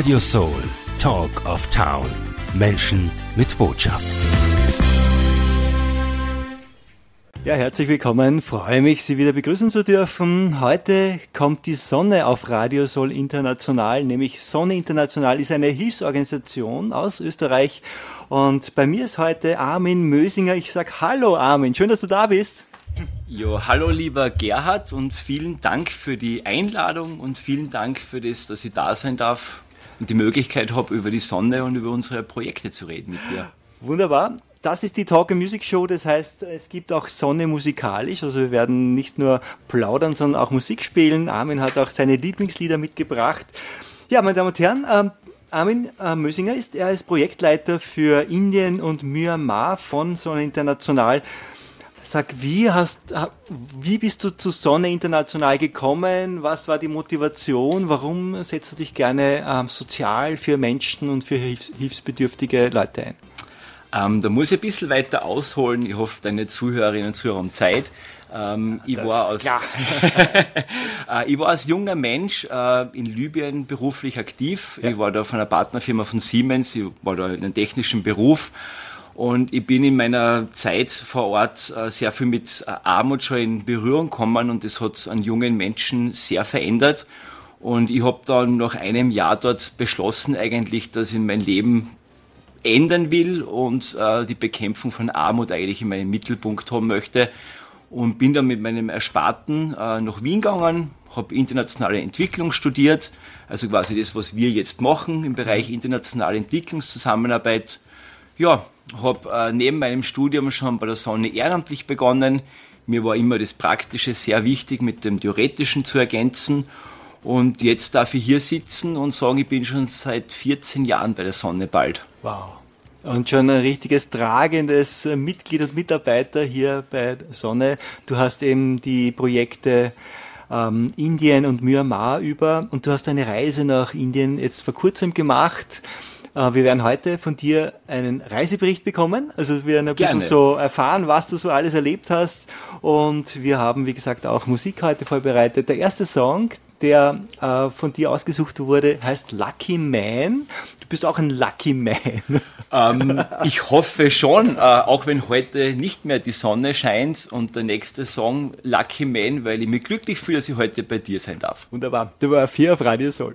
Radio Soul, Talk of Town. Menschen mit Botschaft. Ja, herzlich willkommen. Freue mich, Sie wieder begrüßen zu dürfen. Heute kommt die Sonne auf Radio Soul International, nämlich Sonne International ist eine Hilfsorganisation aus Österreich. Und bei mir ist heute Armin Mösinger. Ich sag Hallo Armin, schön, dass du da bist. Jo, hallo lieber Gerhard und vielen Dank für die Einladung und vielen Dank für das, dass ich da sein darf und die Möglichkeit habe, über die Sonne und über unsere Projekte zu reden mit dir. Wunderbar. Das ist die Talk Music Show, das heißt, es gibt auch Sonne musikalisch, also wir werden nicht nur plaudern, sondern auch Musik spielen. Armin hat auch seine Lieblingslieder mitgebracht. Ja, meine Damen und Herren, ähm, Armin äh, Mösinger ist, er ist Projektleiter für Indien und Myanmar von Sonne International. Sag, wie hast, wie bist du zu Sonne International gekommen? Was war die Motivation? Warum setzt du dich gerne ähm, sozial für Menschen und für hilfs hilfsbedürftige Leute ein? Ähm, da muss ich ein bisschen weiter ausholen. Ich hoffe, deine Zuhörerinnen und Zuhörer haben Zeit. Ähm, ich, war als, äh, ich war als junger Mensch äh, in Libyen beruflich aktiv. Ja. Ich war da von einer Partnerfirma von Siemens. Ich war da in einem technischen Beruf und ich bin in meiner Zeit vor Ort äh, sehr viel mit äh, Armut schon in Berührung gekommen und das hat an jungen Menschen sehr verändert. Und ich habe dann nach einem Jahr dort beschlossen eigentlich, dass ich mein Leben ändern will und äh, die Bekämpfung von Armut eigentlich in meinen Mittelpunkt haben möchte. Und bin dann mit meinem Ersparten äh, nach Wien gegangen, habe internationale Entwicklung studiert, also quasi das, was wir jetzt machen im Bereich internationale Entwicklungszusammenarbeit. Ja, habe äh, neben meinem Studium schon bei der Sonne ehrenamtlich begonnen. Mir war immer das Praktische sehr wichtig, mit dem Theoretischen zu ergänzen. Und jetzt darf ich hier sitzen und sagen, ich bin schon seit 14 Jahren bei der Sonne bald. Wow. Und schon ein richtiges tragendes Mitglied und Mitarbeiter hier bei Sonne. Du hast eben die Projekte ähm, Indien und Myanmar über und du hast eine Reise nach Indien jetzt vor kurzem gemacht. Äh, wir werden heute von dir einen Reisebericht bekommen. Also wir werden ein Gerne. bisschen so erfahren, was du so alles erlebt hast. Und wir haben, wie gesagt, auch Musik heute vorbereitet. Der erste Song, der äh, von dir ausgesucht wurde, heißt Lucky Man. Du bist auch ein Lucky Man. Ähm, ich hoffe schon, äh, auch wenn heute nicht mehr die Sonne scheint und der nächste Song Lucky Man, weil ich mich glücklich fühle, dass ich heute bei dir sein darf. Wunderbar. Du warst hier auf Radio Soul.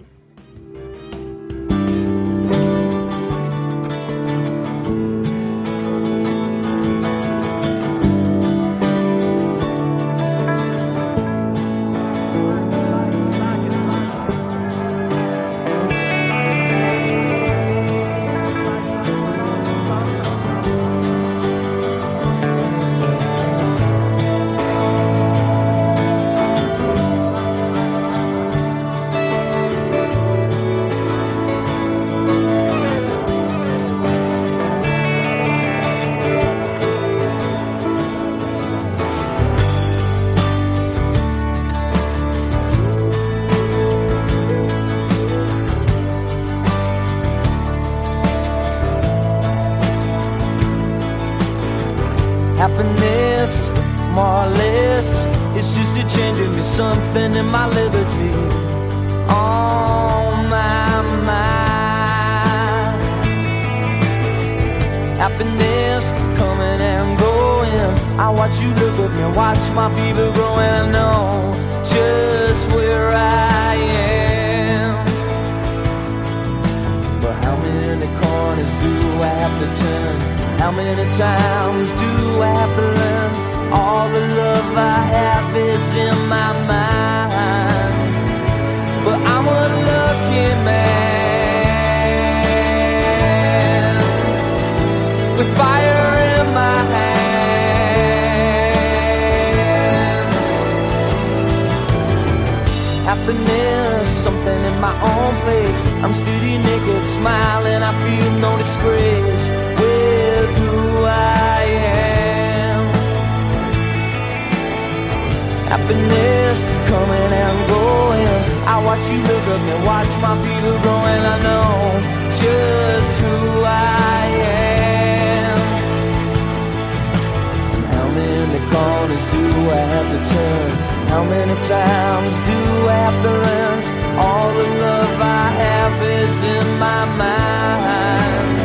the turn. How many times do I have to run? All the love I have is in my mind.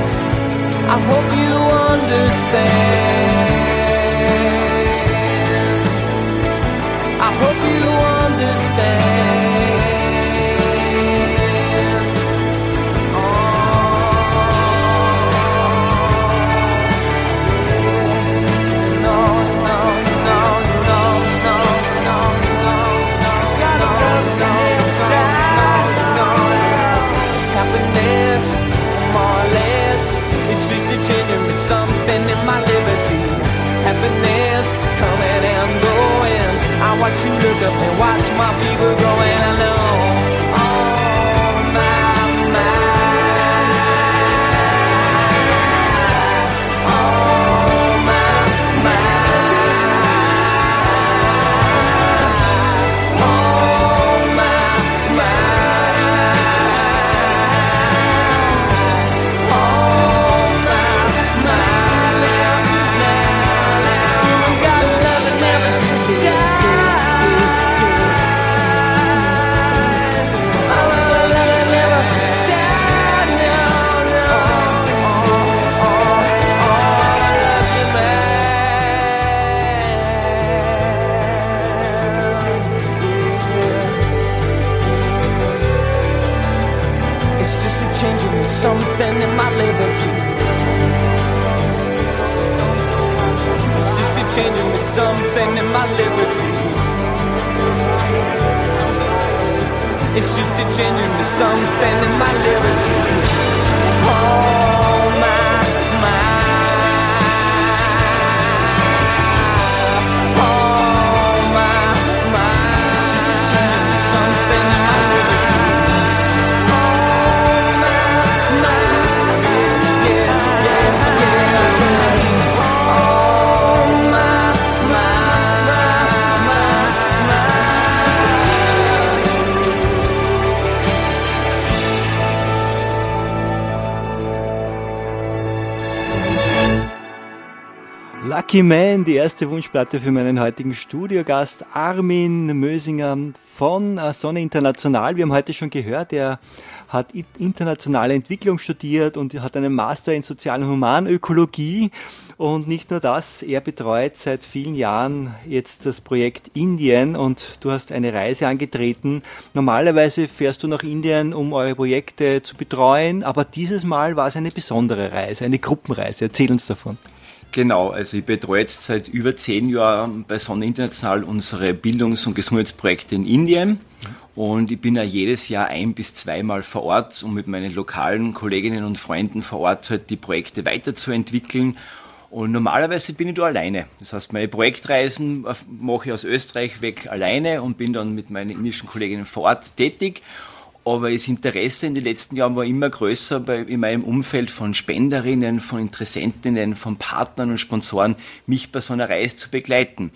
I hope you understand. something in my liberty. It's just a changing to something in my liberty. It's just a changing to something in my liberty. Lucky Man, die erste Wunschplatte für meinen heutigen Studiogast Armin Mösinger von äh, Sonne International. Wir haben heute schon gehört, er hat internationale Entwicklung studiert und hat einen Master in Sozial- und Humanökologie. Und nicht nur das, er betreut seit vielen Jahren jetzt das Projekt Indien und du hast eine Reise angetreten. Normalerweise fährst du nach Indien, um eure Projekte zu betreuen, aber dieses Mal war es eine besondere Reise, eine Gruppenreise. Erzähl uns davon. Genau, also ich betreue jetzt seit über zehn Jahren bei Sonne International unsere Bildungs- und Gesundheitsprojekte in Indien. Und ich bin ja jedes Jahr ein bis zweimal vor Ort, um mit meinen lokalen Kolleginnen und Freunden vor Ort halt die Projekte weiterzuentwickeln. Und normalerweise bin ich da alleine. Das heißt, meine Projektreisen mache ich aus Österreich weg alleine und bin dann mit meinen indischen Kolleginnen vor Ort tätig aber das Interesse in den letzten Jahren war immer größer bei, in meinem Umfeld von Spenderinnen, von Interessentinnen, von Partnern und Sponsoren, mich bei so einer Reise zu begleiten.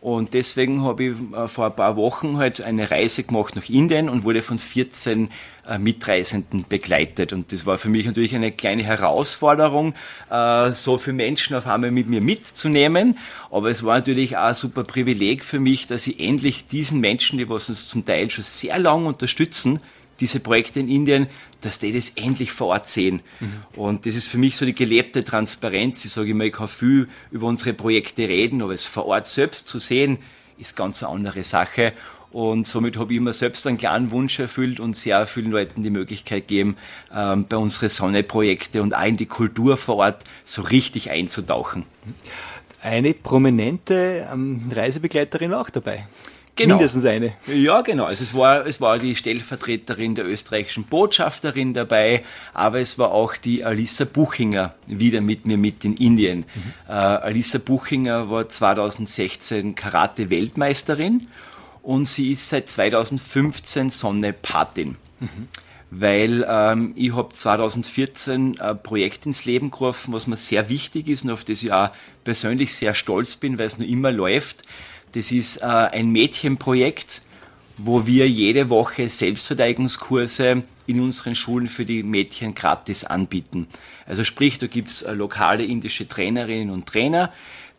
Und deswegen habe ich äh, vor ein paar Wochen halt eine Reise gemacht nach Indien und wurde von 14 äh, Mitreisenden begleitet. Und das war für mich natürlich eine kleine Herausforderung, äh, so viele Menschen auf einmal mit mir mitzunehmen. Aber es war natürlich auch ein super Privileg für mich, dass ich endlich diesen Menschen, die was uns zum Teil schon sehr lange unterstützen, diese Projekte in Indien, dass die das endlich vor Ort sehen. Mhm. Und das ist für mich so die gelebte Transparenz. Ich sage immer, ich kann viel über unsere Projekte reden, aber es vor Ort selbst zu sehen, ist ganz eine andere Sache. Und somit habe ich immer selbst einen kleinen Wunsch erfüllt und sehr vielen Leuten die Möglichkeit gegeben, ähm, bei unseren Sonne-Projekte und auch in die Kultur vor Ort so richtig einzutauchen. Eine prominente ähm, Reisebegleiterin auch dabei. Genau. Mindestens eine. Ja, genau. Also es war, es war die Stellvertreterin der österreichischen Botschafterin dabei, aber es war auch die Alissa Buchinger wieder mit mir mit in Indien. Mhm. Äh, Alissa Buchinger war 2016 Karate-Weltmeisterin und sie ist seit 2015 Sonne-Patin. Mhm. Weil ähm, ich habe 2014 ein Projekt ins Leben gerufen, was mir sehr wichtig ist und auf das ich auch persönlich sehr stolz bin, weil es nur immer läuft das ist äh, ein Mädchenprojekt, wo wir jede Woche Selbstverteidigungskurse in unseren Schulen für die Mädchen gratis anbieten. Also sprich, da gibt's äh, lokale indische Trainerinnen und Trainer,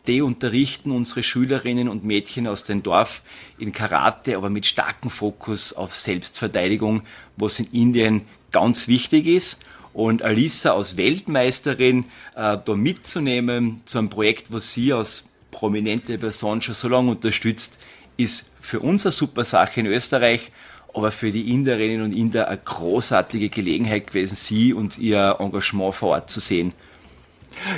die unterrichten unsere Schülerinnen und Mädchen aus dem Dorf in Karate, aber mit starkem Fokus auf Selbstverteidigung, was in Indien ganz wichtig ist Und Alisa als Weltmeisterin äh, da mitzunehmen zu einem Projekt, was sie als prominente Person schon so lange unterstützt, ist für uns eine super Sache in Österreich, aber für die Inderinnen und Inder eine großartige Gelegenheit gewesen, sie und ihr Engagement vor Ort zu sehen.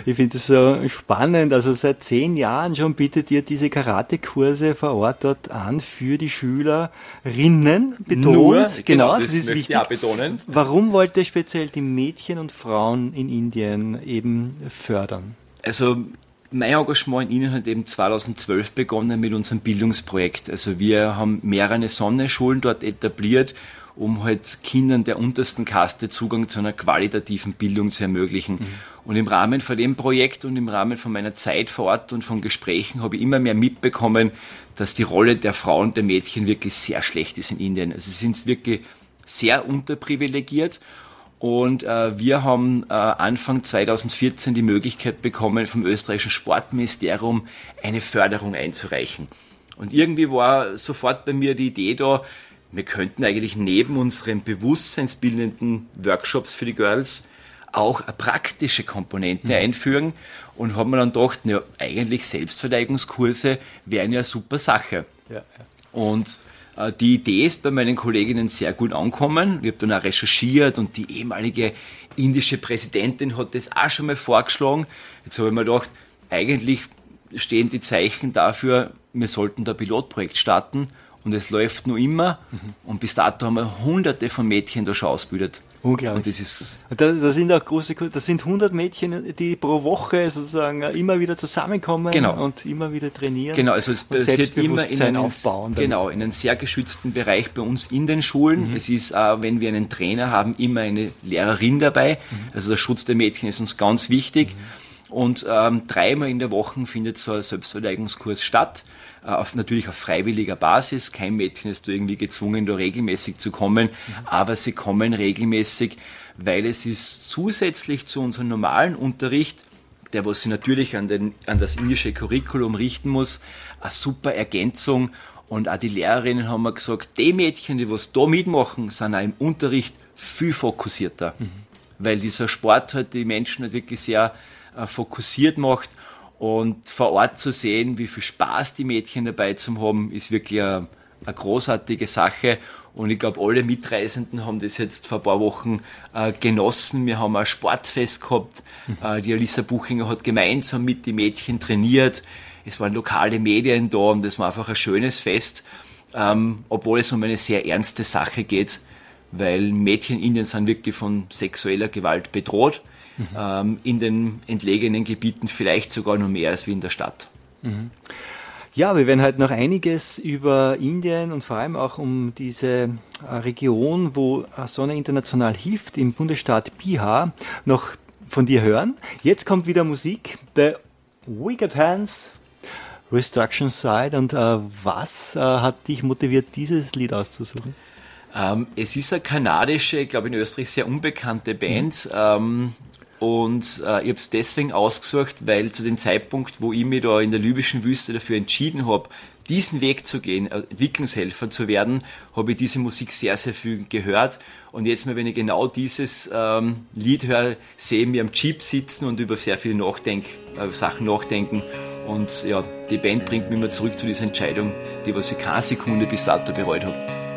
Ich finde es so spannend. Also seit zehn Jahren schon bietet ihr diese Karatekurse vor Ort dort an für die Schülerinnen. Betont, Nur, genau, genau, das, das ist wichtig. ich betonen. Warum wollt ihr speziell die Mädchen und Frauen in Indien eben fördern? Also mein Engagement in Ihnen hat eben 2012 begonnen mit unserem Bildungsprojekt. Also wir haben mehrere Sonneschulen dort etabliert, um halt Kindern der untersten Kaste Zugang zu einer qualitativen Bildung zu ermöglichen. Mhm. Und im Rahmen von dem Projekt und im Rahmen von meiner Zeit vor Ort und von Gesprächen habe ich immer mehr mitbekommen, dass die Rolle der Frauen und der Mädchen wirklich sehr schlecht ist in Indien. Also sie sind wirklich sehr unterprivilegiert und äh, wir haben äh, Anfang 2014 die Möglichkeit bekommen, vom österreichischen Sportministerium eine Förderung einzureichen. Und irgendwie war sofort bei mir die Idee da, wir könnten eigentlich neben unseren bewusstseinsbildenden Workshops für die Girls auch eine praktische Komponente mhm. einführen und haben mir dann gedacht, ja, eigentlich Selbstverteidigungskurse wären ja eine super Sache. Ja, ja. Und die Idee ist bei meinen Kolleginnen sehr gut angekommen. Ich habe dann auch recherchiert und die ehemalige indische Präsidentin hat das auch schon mal vorgeschlagen. Jetzt habe ich mir gedacht, eigentlich stehen die Zeichen dafür, wir sollten da Pilotprojekt starten und es läuft nur immer. Mhm. Und bis dato haben wir hunderte von Mädchen da schon ausgebildet. Unglaublich. Und das ist da, da, sind auch große, das sind 100 Mädchen, die pro Woche sozusagen immer wieder zusammenkommen genau. und immer wieder trainieren. Genau, also es passiert immer in einen, aufbauen. Genau, in einem sehr geschützten Bereich bei uns in den Schulen. Mhm. Es ist, äh, wenn wir einen Trainer haben, immer eine Lehrerin dabei. Mhm. Also der Schutz der Mädchen ist uns ganz wichtig. Mhm. Und ähm, dreimal in der Woche findet so ein Selbstverteidigungskurs statt. Äh, auf, natürlich auf freiwilliger Basis. Kein Mädchen ist irgendwie gezwungen, da regelmäßig zu kommen, mhm. aber sie kommen regelmäßig, weil es ist zusätzlich zu unserem normalen Unterricht, der was sich natürlich an, den, an das indische Curriculum richten muss, eine super Ergänzung. Und auch die Lehrerinnen haben mir gesagt, die Mädchen, die was da mitmachen, sind auch im Unterricht viel fokussierter. Mhm. Weil dieser Sport halt die Menschen halt wirklich sehr äh, fokussiert macht und vor Ort zu sehen, wie viel Spaß die Mädchen dabei zu haben, ist wirklich eine, eine großartige Sache. Und ich glaube, alle Mitreisenden haben das jetzt vor ein paar Wochen äh, genossen. Wir haben ein Sportfest gehabt. Mhm. Äh, die Alisa Buchinger hat gemeinsam mit den Mädchen trainiert. Es waren lokale Medien da und das war einfach ein schönes Fest, ähm, obwohl es um eine sehr ernste Sache geht, weil Mädchen in Indien sind wirklich von sexueller Gewalt bedroht mhm. ähm, in den entlegenen Gebieten vielleicht sogar noch mehr als wie in der Stadt. Mhm. Ja, wir werden halt noch einiges über Indien und vor allem auch um diese äh, Region, wo Sonne International hilft, im Bundesstaat Bihar, noch von dir hören. Jetzt kommt wieder Musik, The Wicked Hands, Restruction Side. Und äh, was äh, hat dich motiviert, dieses Lied auszusuchen? Ähm, es ist eine kanadische, ich glaube in Österreich sehr unbekannte Band. Mhm. Ähm, und äh, ich habe es deswegen ausgesucht, weil zu dem Zeitpunkt, wo ich mich da in der libyschen Wüste dafür entschieden habe, diesen Weg zu gehen, äh, Entwicklungshelfer zu werden, habe ich diese Musik sehr, sehr viel gehört. Und jetzt mal, wenn ich genau dieses ähm, Lied höre, sehe ich mich am Jeep sitzen und über sehr viele Nachdenk äh, Sachen nachdenken. Und ja, die Band bringt mich immer zurück zu dieser Entscheidung, die was ich keine Sekunde bis dato bereut habe.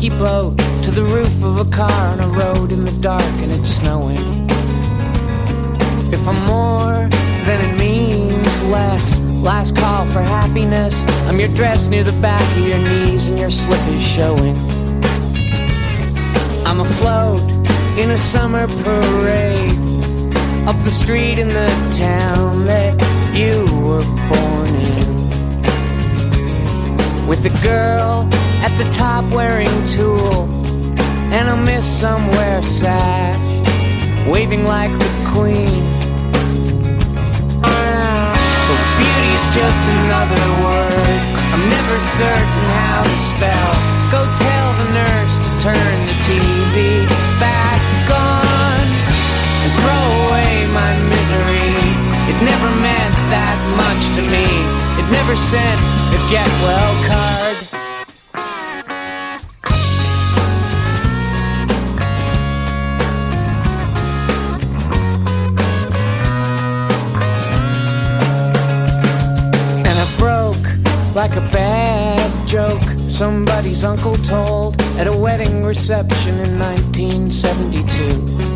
Leaky boat to the roof of a car on a road in the dark and it's snowing. If I'm more, then it means less. Last call for happiness. I'm your dress near the back of your knees and your slip is showing. I'm afloat in a summer parade up the street in the town that you were born in with the girl at the top wearing tulle and a miss somewhere sad, waving like the queen. But beauty's just another word. I'm never certain how to spell. Go tell the nurse to turn the TV back on and throw away my misery. It never meant that much to me. It never said a get well card. And I broke like a bad joke. Somebody's uncle told at a wedding reception in 1972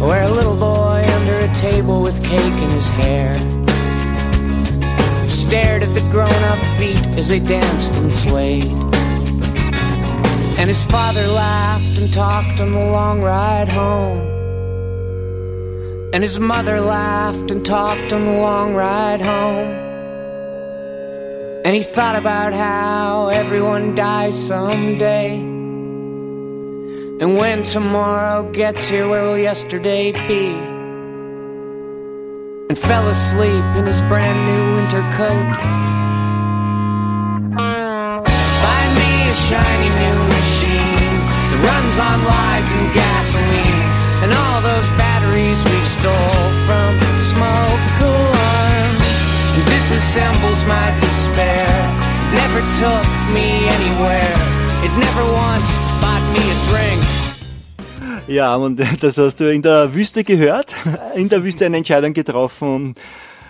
where a little boy under a table with cake in his hair stared at the grown up feet as they danced and swayed. And his father laughed and talked on the long ride home. And his mother laughed and talked on the long ride home. And he thought about how everyone dies someday. And when tomorrow gets here, where will yesterday be? And fell asleep in his brand new winter coat. Find me a shiny new machine that runs on lies and gasoline. And all those batteries we stole from smoke alarms. And disassembles my despair. Never took me anywhere. It never once bought me a drink. Ja, und das hast du in der Wüste gehört, in der Wüste eine Entscheidung getroffen.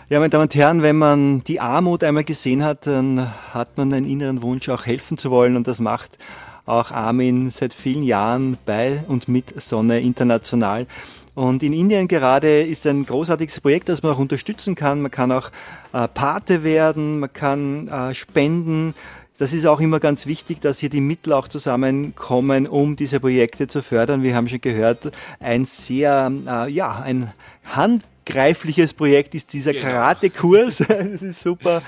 Ja, meine Damen und Herren, wenn man die Armut einmal gesehen hat, dann hat man einen inneren Wunsch, auch helfen zu wollen. Und das macht auch Armin seit vielen Jahren bei und mit Sonne international. Und in Indien gerade ist ein großartiges Projekt, das man auch unterstützen kann. Man kann auch äh, Pate werden, man kann äh, spenden. Das ist auch immer ganz wichtig, dass hier die Mittel auch zusammenkommen, um diese Projekte zu fördern. Wir haben schon gehört, ein sehr, äh, ja, ein handgreifliches Projekt ist dieser genau. Karate-Kurs. das ist super.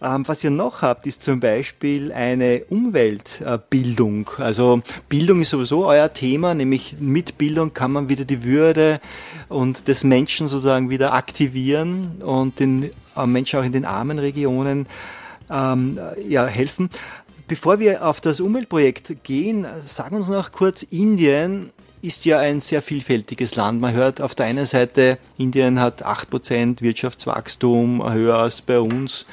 Ähm, was ihr noch habt, ist zum Beispiel eine Umweltbildung. also Bildung ist sowieso euer Thema, nämlich mit Bildung kann man wieder die Würde und des Menschen sozusagen wieder aktivieren und den äh, Menschen auch in den armen Regionen ähm, ja, helfen. Bevor wir auf das Umweltprojekt gehen, sagen uns noch kurz, Indien ist ja ein sehr vielfältiges Land. Man hört auf der einen Seite, Indien hat 8% Wirtschaftswachstum, höher als bei uns.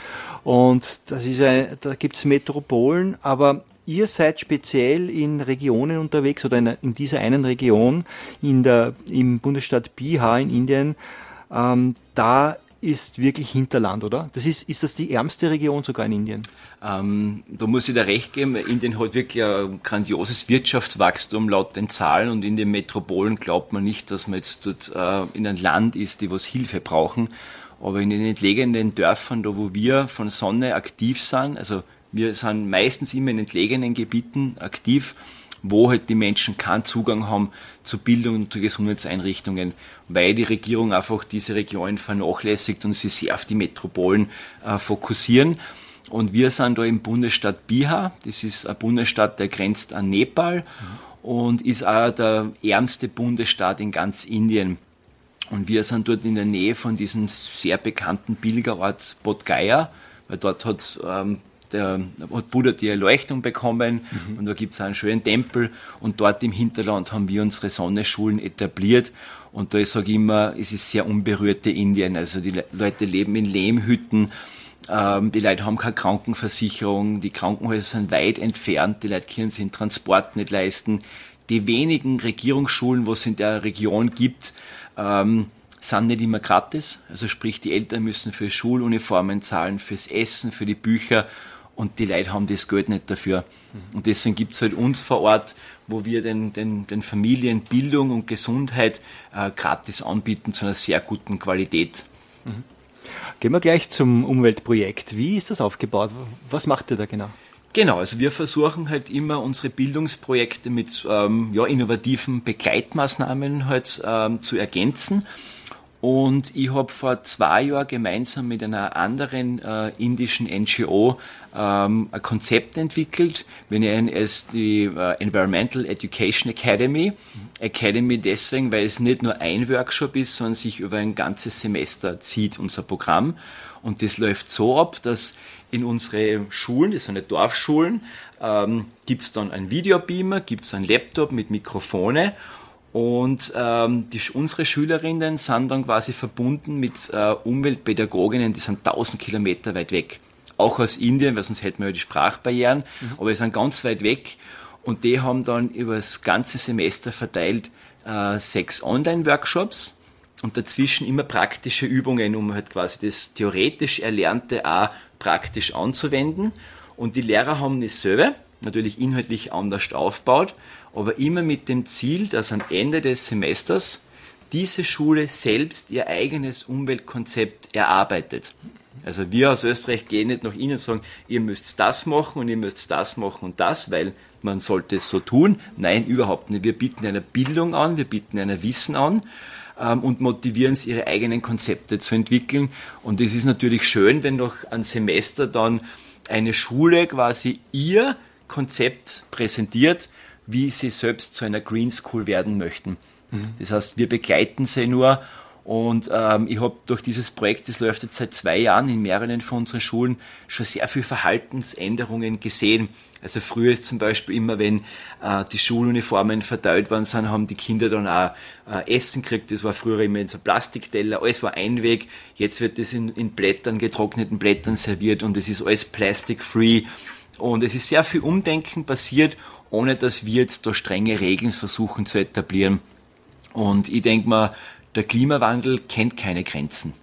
Und das ist ein, da gibt's Metropolen, aber ihr seid speziell in Regionen unterwegs oder in, in dieser einen Region in der, im Bundesstaat Bihar in Indien. Ähm, da ist wirklich Hinterland, oder? Das ist, ist das die ärmste Region sogar in Indien? Ähm, da muss ich da recht geben. Indien hat wirklich ein grandioses Wirtschaftswachstum laut den Zahlen und in den Metropolen glaubt man nicht, dass man jetzt dort äh, in einem Land ist, die was Hilfe brauchen. Aber in den entlegenen Dörfern, da wo wir von Sonne aktiv sind, also wir sind meistens immer in entlegenen Gebieten aktiv, wo halt die Menschen keinen Zugang haben zu Bildung und zu Gesundheitseinrichtungen, weil die Regierung einfach diese Regionen vernachlässigt und sie sehr auf die Metropolen äh, fokussieren. Und wir sind da im Bundesstaat Bihar. Das ist ein Bundesstaat, der grenzt an Nepal mhm. und ist auch der ärmste Bundesstaat in ganz Indien. Und wir sind dort in der Nähe von diesem sehr bekannten Pilgerort Bodh Gaya, weil dort hat ähm, der hat Buddha die Erleuchtung bekommen mhm. und da gibt es einen schönen Tempel und dort im Hinterland haben wir unsere Sonneschulen etabliert und da sage ich immer, es ist sehr unberührte Indien, also die Leute leben in Lehmhütten, ähm, die Leute haben keine Krankenversicherung, die Krankenhäuser sind weit entfernt, die Leute können sich den Transport nicht leisten. Die wenigen Regierungsschulen, was es in der Region gibt, ähm, sind nicht immer gratis. Also sprich, die Eltern müssen für Schuluniformen zahlen, fürs Essen, für die Bücher und die Leute haben das Geld nicht dafür. Und deswegen gibt es halt uns vor Ort, wo wir den, den, den Familien Bildung und Gesundheit äh, gratis anbieten zu einer sehr guten Qualität. Mhm. Gehen wir gleich zum Umweltprojekt. Wie ist das aufgebaut? Was macht ihr da genau? Genau, also wir versuchen halt immer unsere Bildungsprojekte mit ähm, ja, innovativen Begleitmaßnahmen halt ähm, zu ergänzen. Und ich habe vor zwei Jahren gemeinsam mit einer anderen äh, indischen NGO ähm, ein Konzept entwickelt. Wir nennen es die äh, Environmental Education Academy. Academy deswegen, weil es nicht nur ein Workshop ist, sondern sich über ein ganzes Semester zieht, unser Programm. Und das läuft so ab, dass in unsere Schulen, das sind Dorfschulen, ähm, gibt es dann einen Videobeamer, gibt es einen Laptop mit Mikrofone Und ähm, die, unsere Schülerinnen sind dann quasi verbunden mit äh, Umweltpädagoginnen, die sind 1000 Kilometer weit weg. Auch aus Indien, weil sonst hätten wir ja die Sprachbarrieren, mhm. aber wir sind ganz weit weg. Und die haben dann über das ganze Semester verteilt äh, sechs Online-Workshops und dazwischen immer praktische Übungen, um halt quasi das theoretisch Erlernte auch praktisch anzuwenden. Und die Lehrer haben dasselbe, natürlich inhaltlich anders aufgebaut, aber immer mit dem Ziel, dass am Ende des Semesters diese Schule selbst ihr eigenes Umweltkonzept erarbeitet. Also wir aus Österreich gehen nicht nach Ihnen und sagen, ihr müsst das machen und ihr müsst das machen und das, weil man sollte es so tun. Nein, überhaupt nicht. Wir bieten eine Bildung an, wir bieten ein Wissen an ähm, und motivieren sie, ihre eigenen Konzepte zu entwickeln. Und es ist natürlich schön, wenn noch ein Semester dann eine Schule quasi ihr Konzept präsentiert, wie sie selbst zu einer Green School werden möchten. Mhm. Das heißt, wir begleiten sie nur und ähm, ich habe durch dieses Projekt, das läuft jetzt seit zwei Jahren in mehreren von unseren Schulen, schon sehr viele Verhaltensänderungen gesehen. Also früher ist zum Beispiel immer, wenn äh, die Schuluniformen verteilt worden sind, haben die Kinder dann auch äh, Essen gekriegt. Das war früher immer in so Plastikteller, alles war Einweg. Jetzt wird das in, in Blättern, getrockneten Blättern serviert und es ist alles plastic-free. Und es ist sehr viel Umdenken passiert, ohne dass wir jetzt da strenge Regeln versuchen zu etablieren. Und ich denke mal, der Klimawandel kennt keine Grenzen.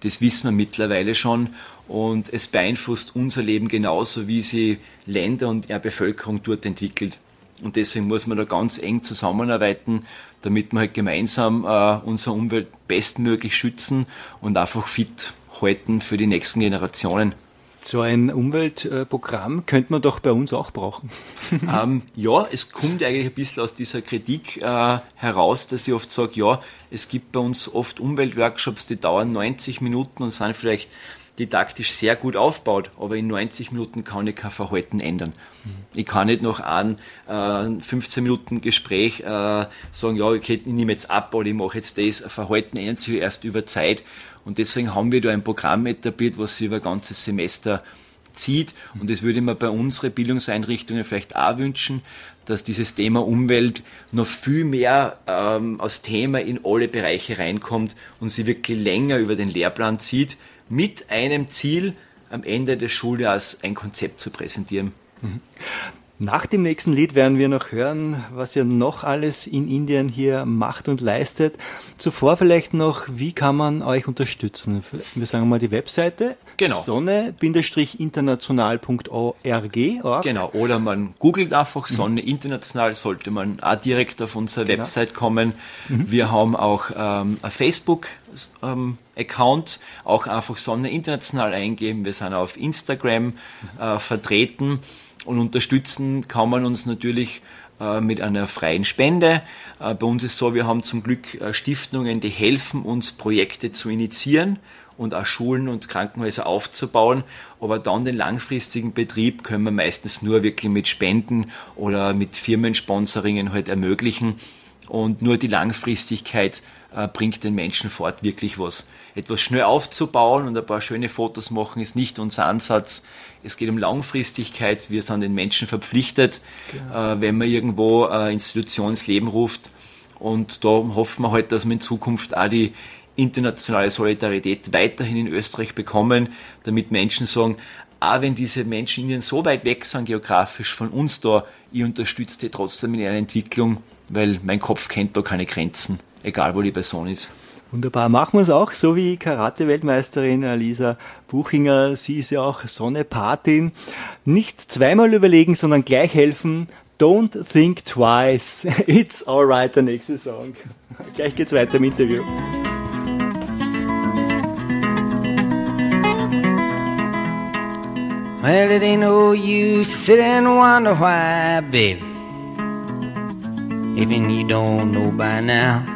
Das wissen wir mittlerweile schon und es beeinflusst unser Leben genauso, wie sie Länder und ihre Bevölkerung dort entwickelt. Und deswegen muss man da ganz eng zusammenarbeiten, damit wir halt gemeinsam äh, unsere Umwelt bestmöglich schützen und einfach fit halten für die nächsten Generationen. So ein Umweltprogramm könnte man doch bei uns auch brauchen. ähm, ja, es kommt eigentlich ein bisschen aus dieser Kritik äh, heraus, dass ich oft sage, ja, es gibt bei uns oft Umweltworkshops, die dauern 90 Minuten und sind vielleicht didaktisch sehr gut aufbaut, aber in 90 Minuten kann ich kein Verhalten ändern. Mhm. Ich kann nicht noch ein äh, 15 Minuten Gespräch äh, sagen, ja, ich, ich nehme jetzt ab oder ich mache jetzt das. Verhalten ändert sich erst über Zeit und deswegen haben wir da ein Programm etabliert, was sich über ein ganzes Semester zieht. Und das würde ich mir bei unseren Bildungseinrichtungen vielleicht auch wünschen, dass dieses Thema Umwelt noch viel mehr ähm, als Thema in alle Bereiche reinkommt und sie wirklich länger über den Lehrplan zieht, mit einem Ziel, am Ende des Schuljahres ein Konzept zu präsentieren. Mhm. Nach dem nächsten Lied werden wir noch hören, was ihr noch alles in Indien hier macht und leistet. Zuvor vielleicht noch, wie kann man euch unterstützen? Wir sagen mal die Webseite. Genau. Sonne-international.org. Genau. Oder man googelt einfach Sonne International, sollte man auch direkt auf unsere genau. Website kommen. Mhm. Wir haben auch ähm, ein Facebook ähm, Account, auch einfach Sonne International eingeben. Wir sind auf Instagram äh, vertreten. Und unterstützen kann man uns natürlich äh, mit einer freien Spende. Äh, bei uns ist so, wir haben zum Glück äh, Stiftungen, die helfen uns, Projekte zu initiieren und auch Schulen und Krankenhäuser aufzubauen. Aber dann den langfristigen Betrieb können wir meistens nur wirklich mit Spenden oder mit Firmensponsoringen halt ermöglichen. Und nur die Langfristigkeit äh, bringt den Menschen fort wirklich was. Etwas schnell aufzubauen und ein paar schöne Fotos machen ist nicht unser Ansatz. Es geht um Langfristigkeit. Wir sind den Menschen verpflichtet, genau. äh, wenn man irgendwo eine Institution ins Leben ruft. Und da hoffen wir halt, dass wir in Zukunft auch die internationale Solidarität weiterhin in Österreich bekommen, damit Menschen sagen, auch wenn diese Menschen ihnen so weit weg sind geografisch von uns da, ich unterstütze die trotzdem in ihrer Entwicklung, weil mein Kopf kennt da keine Grenzen egal wo die Person ist. Wunderbar, machen wir es auch, so wie Karate-Weltmeisterin Lisa Buchinger. Sie ist ja auch Sonne-Patin. Nicht zweimal überlegen, sondern gleich helfen. Don't think twice. It's alright, der nächste Song. Gleich geht's weiter im Interview. Well, it ain't no use to sit and wonder why, baby. Even you don't know by now.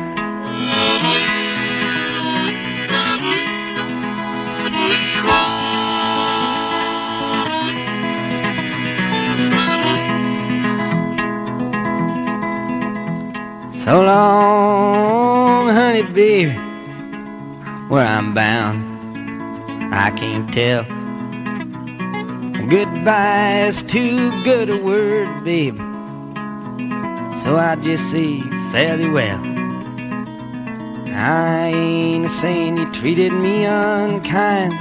So long, honey, baby, where I'm bound, I can't tell. Goodbye is too good a word, baby. So I just say fairly well. I ain't saying you treated me unkind.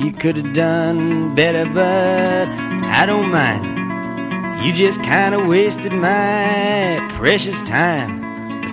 You could have done better, but I don't mind. You just kinda wasted my precious time.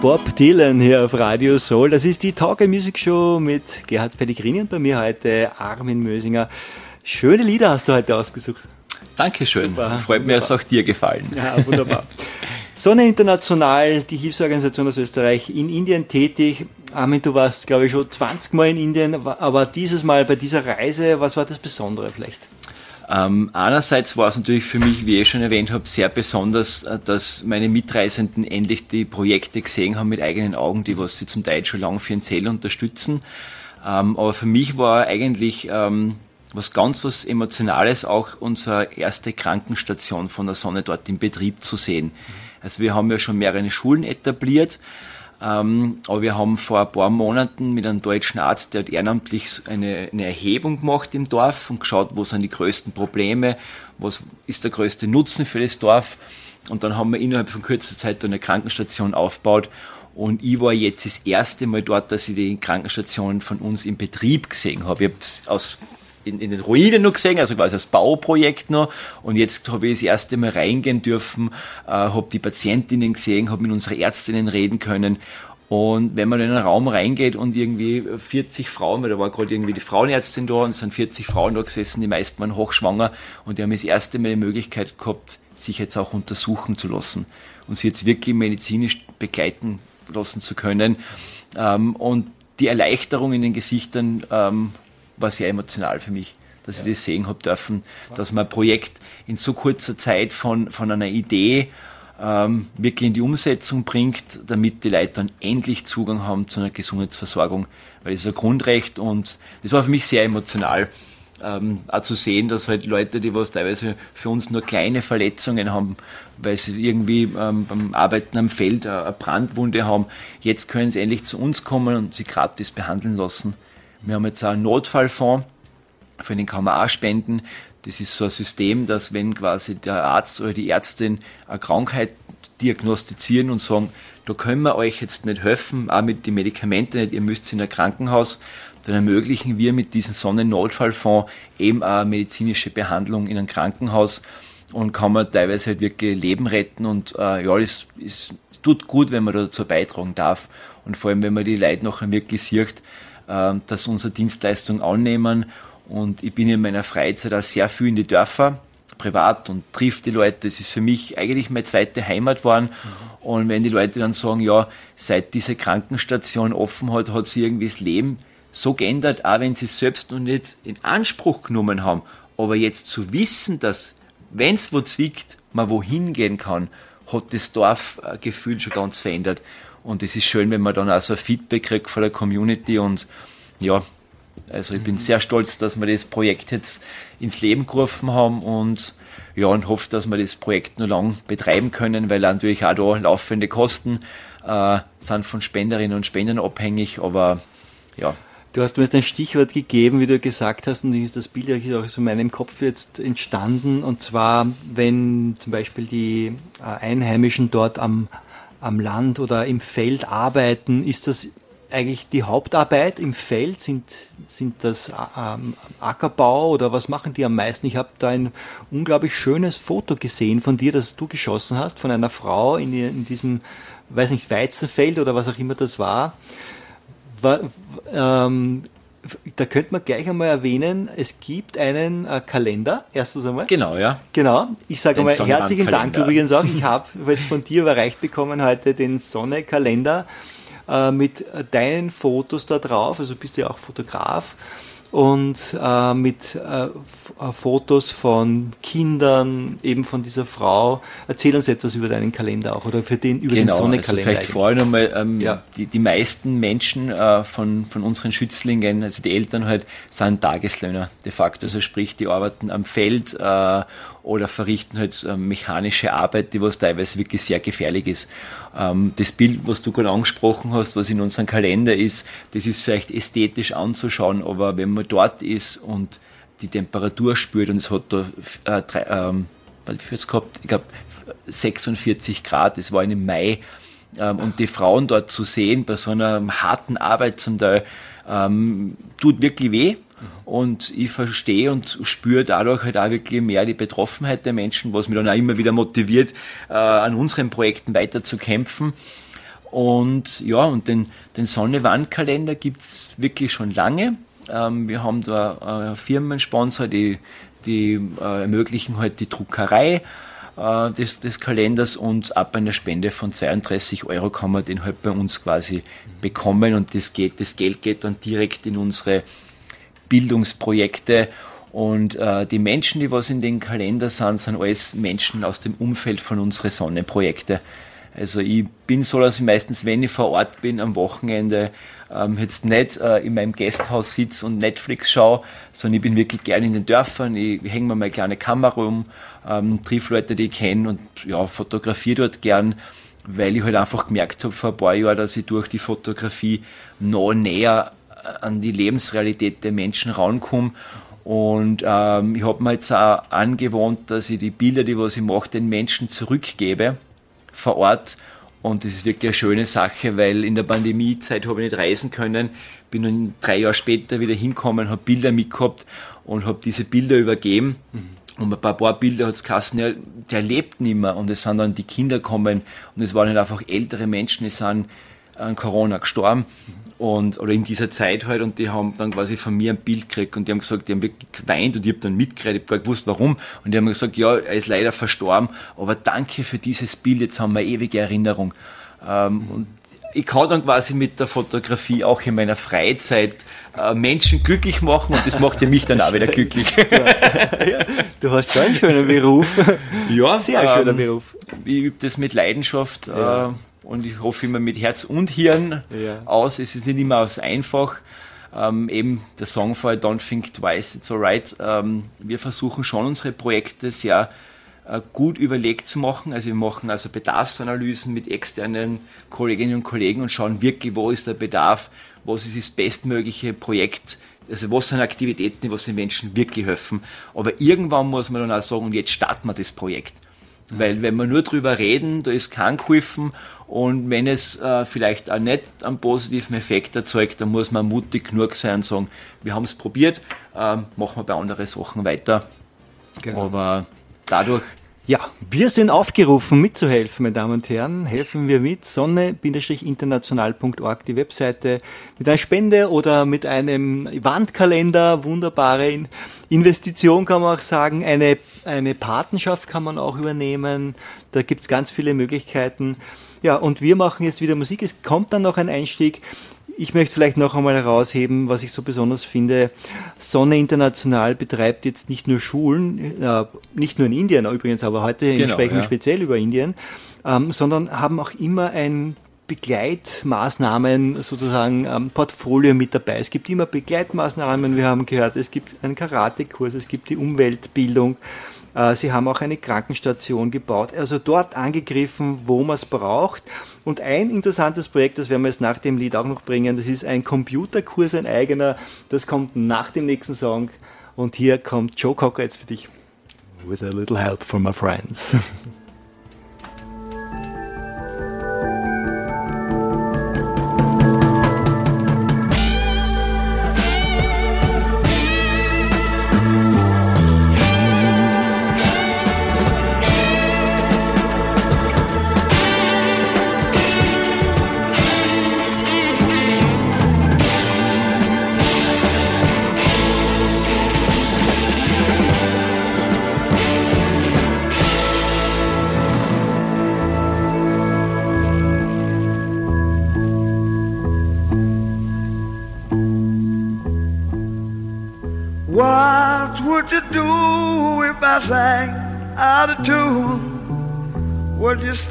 Bob Dylan hier auf Radio Soul. Das ist die Talk Music Show mit Gerhard Pellegrini und bei mir heute Armin Mösinger. Schöne Lieder hast du heute ausgesucht. Dankeschön. Super, Freut mich, dass auch dir gefallen. Ja, wunderbar. Sonne International, die Hilfsorganisation aus Österreich, in Indien tätig. Armin, du warst, glaube ich, schon 20 Mal in Indien, aber dieses Mal bei dieser Reise, was war das Besondere vielleicht? Ähm, einerseits war es natürlich für mich, wie ich schon erwähnt habe, sehr besonders, äh, dass meine Mitreisenden endlich die Projekte gesehen haben mit eigenen Augen, die was sie zum Teil schon lange finanziell unterstützen. Ähm, aber für mich war eigentlich ähm, was ganz was Emotionales auch unsere erste Krankenstation von der Sonne dort im Betrieb zu sehen. Also wir haben ja schon mehrere Schulen etabliert ähm, aber wir haben vor ein paar Monaten mit einem deutschen Arzt, der hat ehrenamtlich eine, eine Erhebung gemacht im Dorf und geschaut, wo sind die größten Probleme, was ist der größte Nutzen für das Dorf. Und dann haben wir innerhalb von kurzer Zeit eine Krankenstation aufgebaut. Und ich war jetzt das erste Mal dort, dass ich die Krankenstationen von uns im Betrieb gesehen habe. Ich habe aus in, in den Ruinen noch gesehen, also quasi das Bauprojekt noch. Und jetzt habe ich das erste Mal reingehen dürfen, äh, habe die Patientinnen gesehen, habe mit unseren Ärztinnen reden können. Und wenn man in einen Raum reingeht und irgendwie 40 Frauen, weil da war gerade irgendwie die Frauenärztin da und es sind 40 Frauen da gesessen, die meisten waren hochschwanger und die haben das erste Mal die Möglichkeit gehabt, sich jetzt auch untersuchen zu lassen und sie jetzt wirklich medizinisch begleiten lassen zu können. Ähm, und die Erleichterung in den Gesichtern ähm, war sehr emotional für mich, dass ja. ich das sehen habe dürfen, dass man ein Projekt in so kurzer Zeit von, von einer Idee ähm, wirklich in die Umsetzung bringt, damit die Leute dann endlich Zugang haben zu einer Gesundheitsversorgung, weil das ist ein Grundrecht und das war für mich sehr emotional. Ähm, auch zu sehen, dass halt Leute, die was teilweise für uns nur kleine Verletzungen haben, weil sie irgendwie ähm, beim Arbeiten am Feld eine Brandwunde haben, jetzt können sie endlich zu uns kommen und sie gratis behandeln lassen. Wir haben jetzt einen Notfallfonds, für den kann man auch spenden. Das ist so ein System, dass wenn quasi der Arzt oder die Ärztin eine Krankheit diagnostizieren und sagen, da können wir euch jetzt nicht helfen, auch mit den Medikamenten nicht, ihr müsst in ein Krankenhaus, dann ermöglichen wir mit diesem Sonnennotfallfonds eben auch medizinische Behandlung in einem Krankenhaus und kann man teilweise halt wirklich Leben retten und äh, ja, das tut gut, wenn man dazu beitragen darf und vor allem, wenn man die Leute nachher wirklich sieht, dass unsere Dienstleistung annehmen und ich bin in meiner Freizeit auch sehr viel in die Dörfer, privat und trifft die Leute. Das ist für mich eigentlich meine zweite Heimat geworden. Mhm. Und wenn die Leute dann sagen, ja, seit diese Krankenstation offen hat, hat sich irgendwie das Leben so geändert, auch wenn sie es selbst noch nicht in Anspruch genommen haben. Aber jetzt zu wissen, dass, wenn es wo zwickt, man wohin gehen kann, hat das Dorfgefühl schon ganz verändert. Und es ist schön, wenn man dann auch so Feedback kriegt von der Community und ja, also ich bin sehr stolz, dass wir das Projekt jetzt ins Leben gerufen haben und ja, und hoffe, dass wir das Projekt noch lang betreiben können, weil natürlich auch da laufende Kosten äh, sind von Spenderinnen und Spendern abhängig, aber ja. Du hast mir jetzt ein Stichwort gegeben, wie du gesagt hast, und das Bild ist auch so in meinem Kopf jetzt entstanden, und zwar, wenn zum Beispiel die äh, Einheimischen dort am, am Land oder im Feld arbeiten, ist das eigentlich die Hauptarbeit im Feld? Sind, sind das ähm, Ackerbau oder was machen die am meisten? Ich habe da ein unglaublich schönes Foto gesehen von dir, das du geschossen hast, von einer Frau in, in diesem, weiß nicht, Weizenfeld oder was auch immer das war. war ähm, da könnte man gleich einmal erwähnen, es gibt einen äh, Kalender, erstens einmal. Genau, ja. Genau. Ich sage einmal herzlichen Dank übrigens auch. Ich habe jetzt von dir überreicht bekommen heute den Sonne-Kalender äh, mit deinen Fotos da drauf, also bist du ja auch Fotograf und äh, mit äh, Fotos von Kindern, eben von dieser Frau. Erzähl uns etwas über deinen Kalender auch oder für den über genau, den Sonnenkalender. Also vielleicht vorher nochmal, ähm, ja. die, die meisten Menschen äh, von, von unseren Schützlingen, also die Eltern halt, sind Tageslöhner de facto. Also sprich, die arbeiten am Feld äh, oder verrichten halt äh, mechanische Arbeit, die was teilweise wirklich sehr gefährlich ist. Ähm, das Bild, was du gerade angesprochen hast, was in unserem Kalender ist, das ist vielleicht ästhetisch anzuschauen, aber wenn man dort ist und die Temperatur spürt und es hat da äh, drei, ähm, wie viel es gehabt? Ich glaube 46 Grad, es war im Mai ähm, und die Frauen dort zu sehen bei so einer harten Arbeit zum Teil, ähm, tut wirklich weh. Und ich verstehe und spüre dadurch halt auch wirklich mehr die Betroffenheit der Menschen, was mich dann auch immer wieder motiviert, äh, an unseren Projekten weiter zu kämpfen. Und ja, und den, den Sonne-Wand-Kalender gibt's wirklich schon lange. Ähm, wir haben da äh, Firmensponsor, die, die äh, ermöglichen halt die Druckerei äh, des, des Kalenders und ab einer Spende von 32 Euro kann man den halt bei uns quasi bekommen und das geht, das Geld geht dann direkt in unsere Bildungsprojekte und äh, die Menschen, die was in den Kalender sind, sind alles Menschen aus dem Umfeld von unseren Sonnenprojekte. Also ich bin so, dass ich meistens, wenn ich vor Ort bin am Wochenende, ähm, jetzt nicht äh, in meinem Gasthaus sitze und Netflix schaue, sondern ich bin wirklich gerne in den Dörfern. Ich, hänge mir meine kleine Kamera um, ähm, triff Leute, die ich kenne und ja, fotografiere dort gern, weil ich halt einfach gemerkt habe vor ein paar Jahren, dass ich durch die Fotografie noch näher an die Lebensrealität der Menschen rankomme. Und ähm, ich habe mir jetzt auch angewohnt, dass ich die Bilder, die was ich mache, den Menschen zurückgebe vor Ort. Und das ist wirklich eine schöne Sache, weil in der Pandemiezeit habe ich nicht reisen können, bin dann drei Jahre später wieder hingekommen, habe Bilder mitgehabt und habe diese Bilder übergeben. Mhm. Und ein paar Bilder hat es geheißen, ja, der lebt nicht mehr. Und es sind dann die Kinder gekommen und es waren halt einfach ältere Menschen, die sind an Corona gestorben. Mhm und oder in dieser Zeit halt und die haben dann quasi von mir ein Bild gekriegt und die haben gesagt, die haben wirklich geweint und ich habe dann mitgekriegt, ich habe gar gewusst warum und die haben gesagt, ja, er ist leider verstorben, aber danke für dieses Bild, jetzt haben wir ewige Erinnerung. Ähm, mhm. Und ich kann dann quasi mit der Fotografie auch in meiner Freizeit äh, Menschen glücklich machen und das macht ja mich dann auch wieder glücklich. du hast schon einen schönen Beruf. Ja, sehr ähm, schöner Beruf. Ich übe das mit Leidenschaft. Ja. Äh, und ich hoffe immer mit Herz und Hirn ja. aus. Es ist nicht immer so einfach. Ähm, eben der Songfall Don't Think Twice, It's Alright. Ähm, wir versuchen schon unsere Projekte sehr äh, gut überlegt zu machen. Also wir machen also Bedarfsanalysen mit externen Kolleginnen und Kollegen und schauen wirklich, wo ist der Bedarf, was ist das bestmögliche Projekt, also was sind Aktivitäten, die was den Menschen wirklich helfen. Aber irgendwann muss man dann auch sagen, und jetzt starten wir das Projekt. Weil wenn wir nur drüber reden, da ist kein geholfen und wenn es äh, vielleicht auch nicht einen positiven Effekt erzeugt, dann muss man mutig genug sein und sagen, wir haben es probiert, äh, machen wir bei anderen Sachen weiter. Genau. Aber dadurch ja, wir sind aufgerufen mitzuhelfen, meine Damen und Herren. Helfen wir mit. Sonne-international.org, die Webseite, mit einer Spende oder mit einem Wandkalender. Wunderbare Investition kann man auch sagen. Eine, eine Patenschaft kann man auch übernehmen. Da gibt's ganz viele Möglichkeiten. Ja, und wir machen jetzt wieder Musik. Es kommt dann noch ein Einstieg. Ich möchte vielleicht noch einmal herausheben, was ich so besonders finde. Sonne International betreibt jetzt nicht nur Schulen, äh, nicht nur in Indien übrigens, aber heute genau, sprechen wir ja. speziell über Indien, ähm, sondern haben auch immer ein Begleitmaßnahmen sozusagen ähm, Portfolio mit dabei. Es gibt immer Begleitmaßnahmen, wir haben gehört, es gibt einen Karatekurs, es gibt die Umweltbildung, sie haben auch eine Krankenstation gebaut, also dort angegriffen, wo man es braucht. Und ein interessantes Projekt, das werden wir jetzt nach dem Lied auch noch bringen, das ist ein Computerkurs, ein eigener, das kommt nach dem nächsten Song. Und hier kommt Joe Cocker jetzt für dich. With a little help from my friends.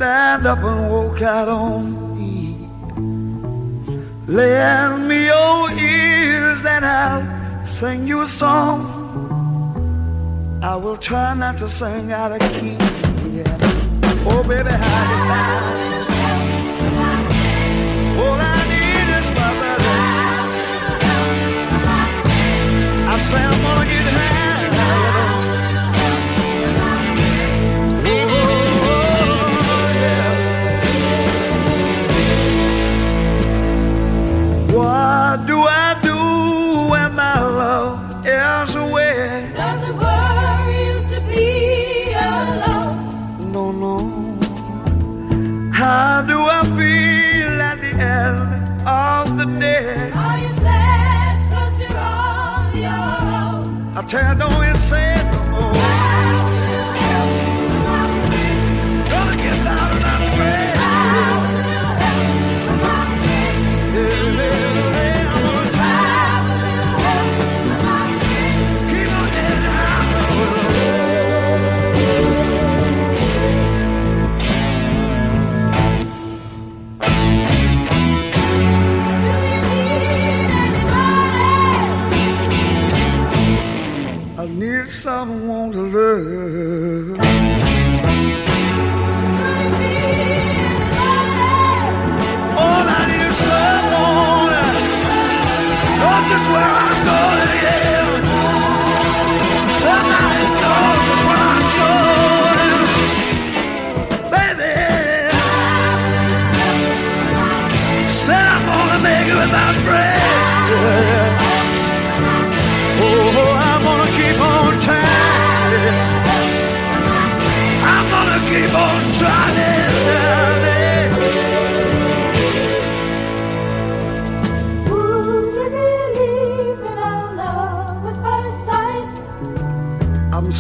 stand up and walk out on me. Lend me your ears and I'll sing you a song. I will try not to sing out of key. Yeah. Oh, baby, how you down? All I need is my brother. I say I'm gonna get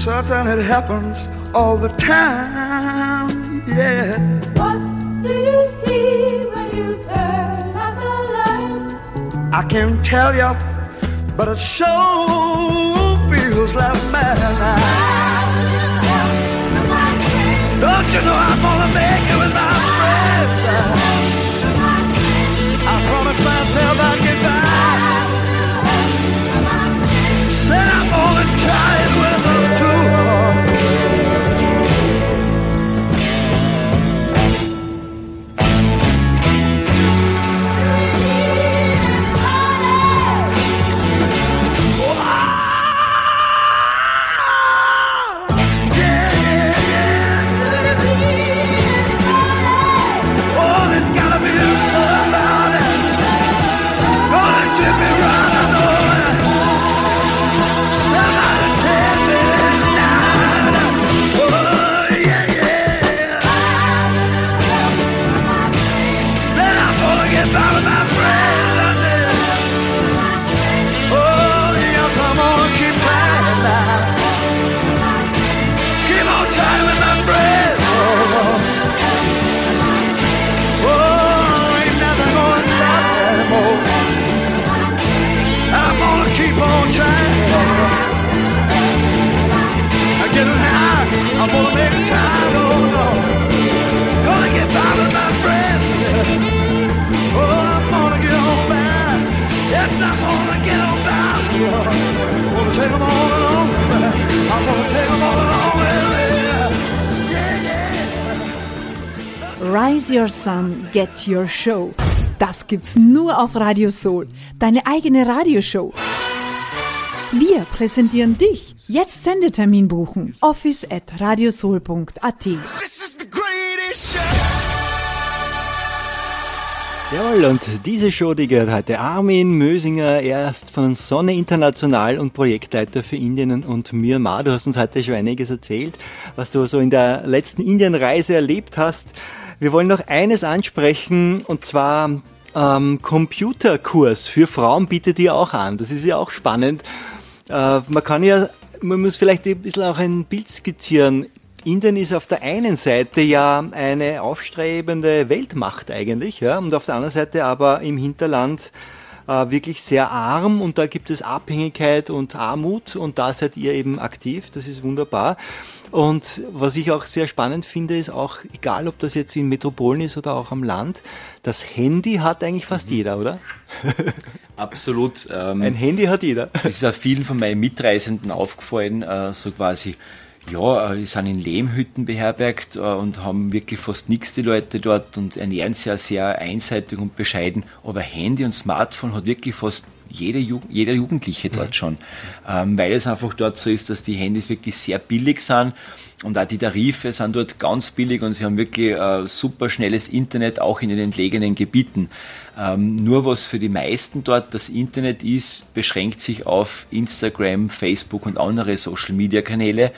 Certain it happens all the time. Yeah. What do you see when you turn out the light? I can't tell you, but it sure feels like madness. Don't you know I'm gonna make Rise Your Sun, Get Your Show. Das gibt's nur auf Radio Soul, deine eigene Radioshow. Wir präsentieren dich. Jetzt Sendetermin buchen. Office at radiosoul.at. This is the greatest show. Jawohl, und diese Show, die gehört heute Armin Mösinger, er ist von Sonne International und Projektleiter für Indien und Myanmar. Du hast uns heute schon einiges erzählt, was du so in der letzten Indienreise erlebt hast. Wir wollen noch eines ansprechen, und zwar ähm, Computerkurs für Frauen bietet ihr auch an. Das ist ja auch spannend. Äh, man kann ja, man muss vielleicht ein bisschen auch ein Bild skizzieren. Indien ist auf der einen Seite ja eine aufstrebende Weltmacht eigentlich, ja, und auf der anderen Seite aber im Hinterland äh, wirklich sehr arm und da gibt es Abhängigkeit und Armut und da seid ihr eben aktiv, das ist wunderbar. Und was ich auch sehr spannend finde, ist auch, egal ob das jetzt in Metropolen ist oder auch am Land, das Handy hat eigentlich fast jeder, oder? Absolut. Ähm, Ein Handy hat jeder. Das ist auch vielen von meinen Mitreisenden aufgefallen, äh, so quasi, ja, äh, die sind in Lehmhütten beherbergt äh, und haben wirklich fast nichts die Leute dort und ernähren sich ja sehr einseitig und bescheiden. Aber Handy und Smartphone hat wirklich fast jede Ju jeder Jugendliche dort schon, ähm, weil es einfach dort so ist, dass die Handys wirklich sehr billig sind und auch die Tarife sind dort ganz billig und sie haben wirklich äh, super schnelles Internet, auch in den entlegenen Gebieten. Ähm, nur was für die meisten dort das Internet ist, beschränkt sich auf Instagram, Facebook und andere Social-Media-Kanäle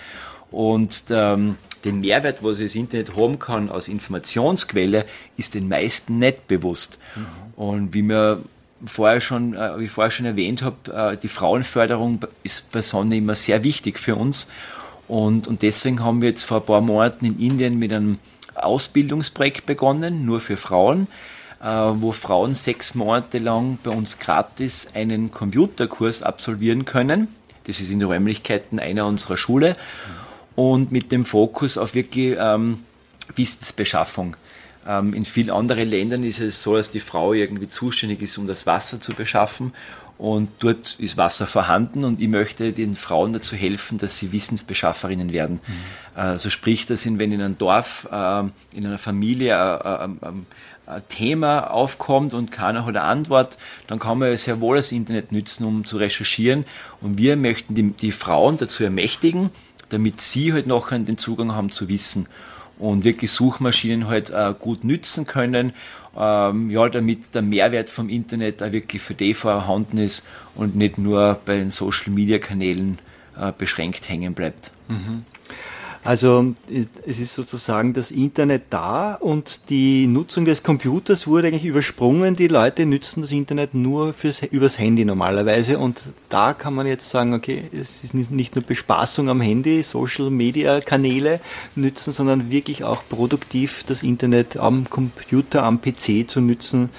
und ähm, den Mehrwert, was das Internet haben kann als Informationsquelle, ist den meisten nicht bewusst. Und wie wir vorher schon, äh, wie ich vorher schon erwähnt habe, äh, die Frauenförderung ist bei Sonne immer sehr wichtig für uns. Und, und deswegen haben wir jetzt vor ein paar Monaten in Indien mit einem Ausbildungsprojekt begonnen, nur für Frauen, äh, wo Frauen sechs Monate lang bei uns gratis einen Computerkurs absolvieren können. Das ist in den Räumlichkeiten einer unserer Schule und mit dem Fokus auf wirklich ähm, Wissensbeschaffung. Ähm, in vielen anderen Ländern ist es so, dass die Frau irgendwie zuständig ist, um das Wasser zu beschaffen. Und dort ist Wasser vorhanden und ich möchte den Frauen dazu helfen, dass sie Wissensbeschafferinnen werden. Also sprich, dass in, wenn in einem Dorf, äh, in einer Familie äh, äh, äh, ein Thema aufkommt und keiner hat eine Antwort, dann kann man sehr wohl das Internet nützen, um zu recherchieren. Und wir möchten die, die Frauen dazu ermächtigen, damit sie halt nachher den Zugang haben zu Wissen und wirklich Suchmaschinen halt äh, gut nützen können, ähm, ja, damit der Mehrwert vom Internet auch wirklich für die vorhanden ist und nicht nur bei den Social Media Kanälen äh, beschränkt hängen bleibt. Also es ist sozusagen das Internet da und die Nutzung des Computers wurde eigentlich übersprungen. Die Leute nützen das Internet nur fürs, übers Handy normalerweise und da kann man jetzt sagen, okay, es ist nicht, nur Bespaßung am Handy, Social Media Kanäle nützen, sondern wirklich auch produktiv das Internet am Computer, am PC zu nützen.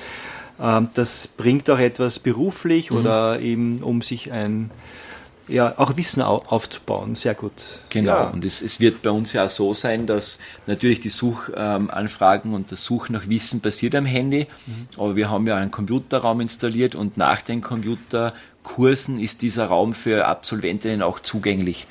Ähm, Das bringt auch etwas beruflich oder eben um sich ein ja, auch Wissen au- aufzubauen. Sehr gut. Genau, Ja. und es, es wird bei uns ja auch so sein, dass natürlich die Suchanfragen und das Suchen nach Wissen passiert am Handy, aber wir haben ja einen Computerraum installiert und nach den Computerkursen ist dieser Raum für Absolventinnen auch zugänglich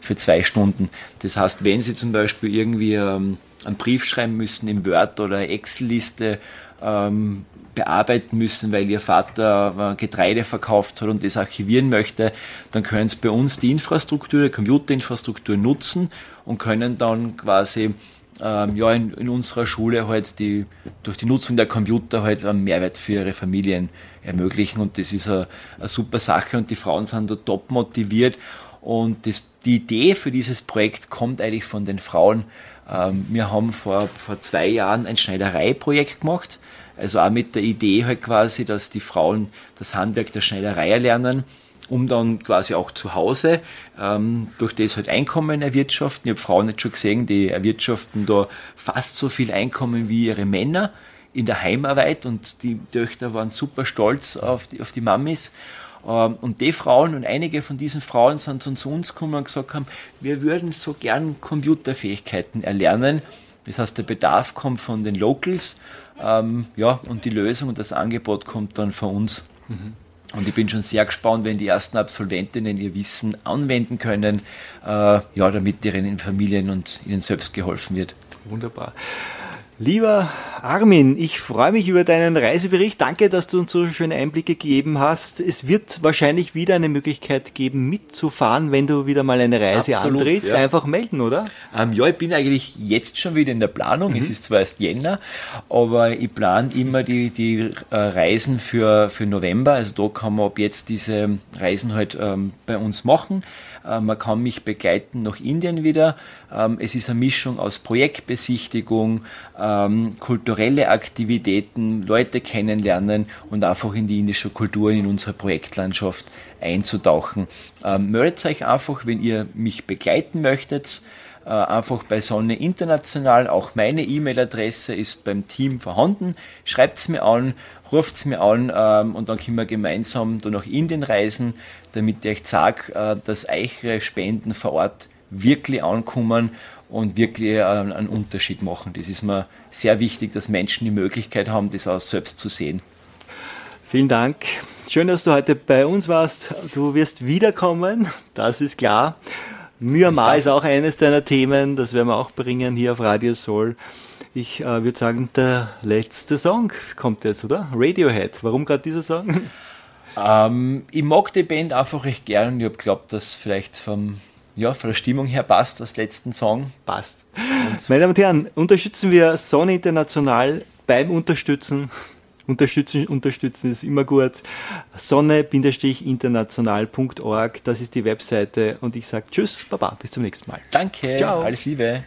für zwei Stunden. Das heißt, wenn Sie zum Beispiel irgendwie ähm, einen Brief schreiben müssen im Word oder Excel-Liste ähm, bearbeiten müssen, weil ihr Vater äh, Getreide verkauft hat und das archivieren möchte, dann können Sie bei uns die Infrastruktur, die Computerinfrastruktur nutzen und können dann quasi ähm, ja, in, in unserer Schule halt die, durch die Nutzung der Computer halt einen Mehrwert für ihre Familien ermöglichen und das ist eine, super Sache und die Frauen sind da top motiviert und das, die Idee für dieses Projekt kommt eigentlich von den Frauen. Ähm, wir haben vor, vor zwei Jahren ein Schneidereiprojekt gemacht, also auch mit der Idee halt quasi, dass die Frauen das Handwerk der Schneiderei erlernen, um dann quasi auch zu Hause ähm, durch das halt Einkommen erwirtschaften. Ich habe Frauen jetzt schon gesehen, die erwirtschaften da fast so viel Einkommen wie ihre Männer in der Heimarbeit und die Töchter waren super stolz auf die, auf die Mamis. Ähm, und die Frauen und einige von diesen Frauen sind zu uns gekommen und gesagt haben, wir würden so gern Computerfähigkeiten erlernen. Das heißt, der Bedarf kommt von den Locals ähm, ja, und die Lösung und das Angebot kommt dann von uns. Mhm. Und ich bin schon sehr gespannt, wenn die ersten Absolventinnen ihr Wissen anwenden können, äh, ja, damit ihren Familien und ihnen selbst geholfen wird. Wunderbar. Lieber Armin, ich freue mich über deinen Reisebericht. Danke, dass du uns so schöne Einblicke gegeben hast. Es wird wahrscheinlich wieder eine Möglichkeit geben, mitzufahren, wenn du wieder mal eine Reise Absolut, antrittst. Ja. Einfach melden, oder? Ähm, ja, ich bin eigentlich jetzt schon wieder in der Planung. Mhm. Es ist zwar erst Jänner, aber ich plane immer die, die äh, Reisen für, für November. Also da kann man ab jetzt diese Reisen halt ähm, bei uns machen. Äh, man kann mich begleiten nach Indien wieder. Ähm, es ist eine Mischung aus Projektbesichtigung, ähm, kulturelle Aktivitäten, Leute kennenlernen und einfach in die indische Kultur, in unsere Projektlandschaft einzutauchen. Ähm, meldet euch einfach, wenn ihr mich begleiten möchtet äh, einfach bei Sonne International. Auch meine E-Mail-Adresse ist beim Team vorhanden. Schreibt es mir an, ruft es mir an ähm, und dann können wir gemeinsam da nach Indien reisen, damit ich euch sage, äh, dass eure Spenden vor Ort wirklich ankommen und wirklich äh, einen Unterschied machen. Das ist mir sehr wichtig, dass Menschen die Möglichkeit haben, das auch selbst zu sehen. Vielen Dank. Schön, dass du heute bei uns warst. Du wirst wiederkommen, das ist klar. Myanmar ist auch eines deiner Themen, das werden wir auch bringen hier auf Radio Soul. Ich äh, würde sagen, der letzte Song kommt jetzt, oder? Radiohead. Warum gerade dieser Song? Ähm, ich mag die Band einfach recht gern und ich habe geglaubt, dass vielleicht vom, ja, von der Stimmung her passt, das letzten Song. Passt. Und Meine Damen und Herren, unterstützen wir Sonne International beim Unterstützen. Unterstützen, unterstützen ist immer gut. Sonne-international.org, das ist die Webseite und ich sage Tschüss, Baba, bis zum nächsten Mal. Danke, Ciao. alles Liebe.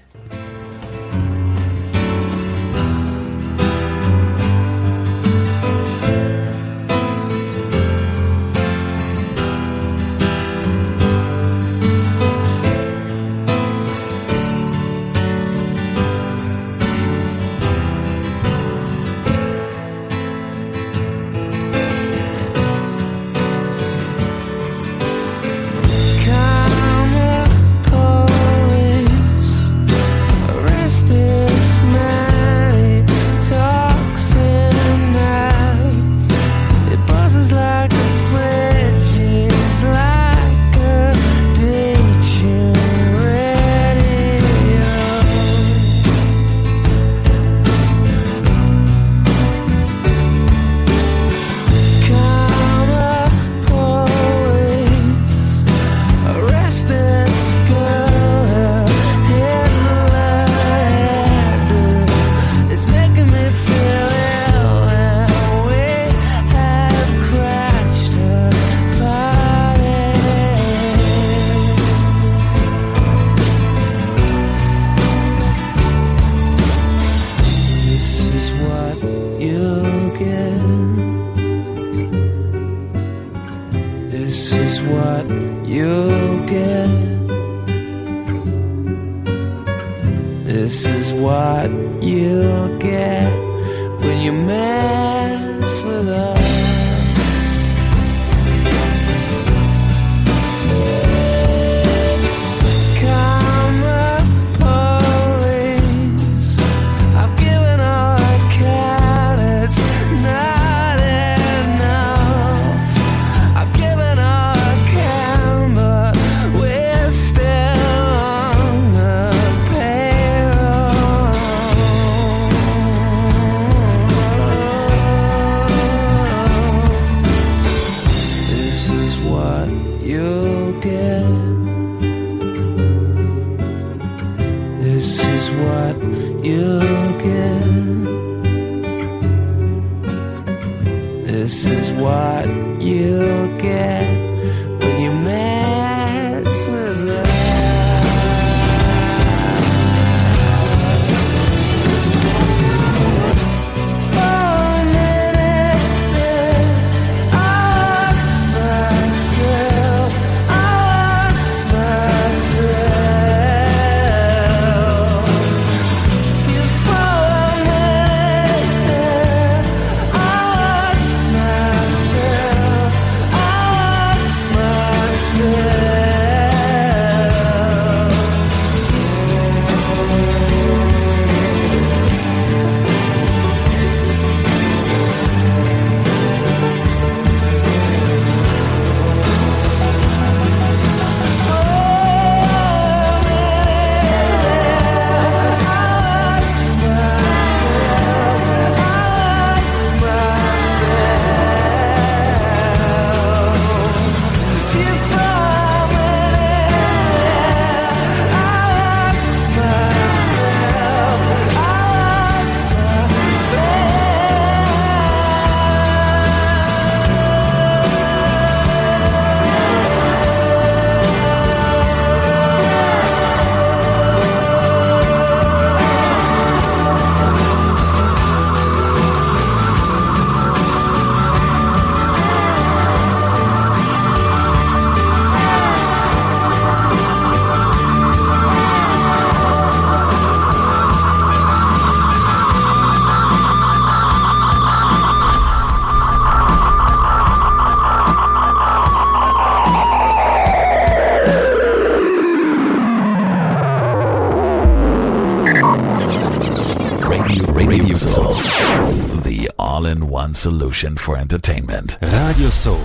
Solution for entertainment. Radio Soul,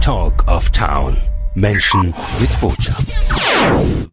Talk of Town. Menschen mit Botschaft.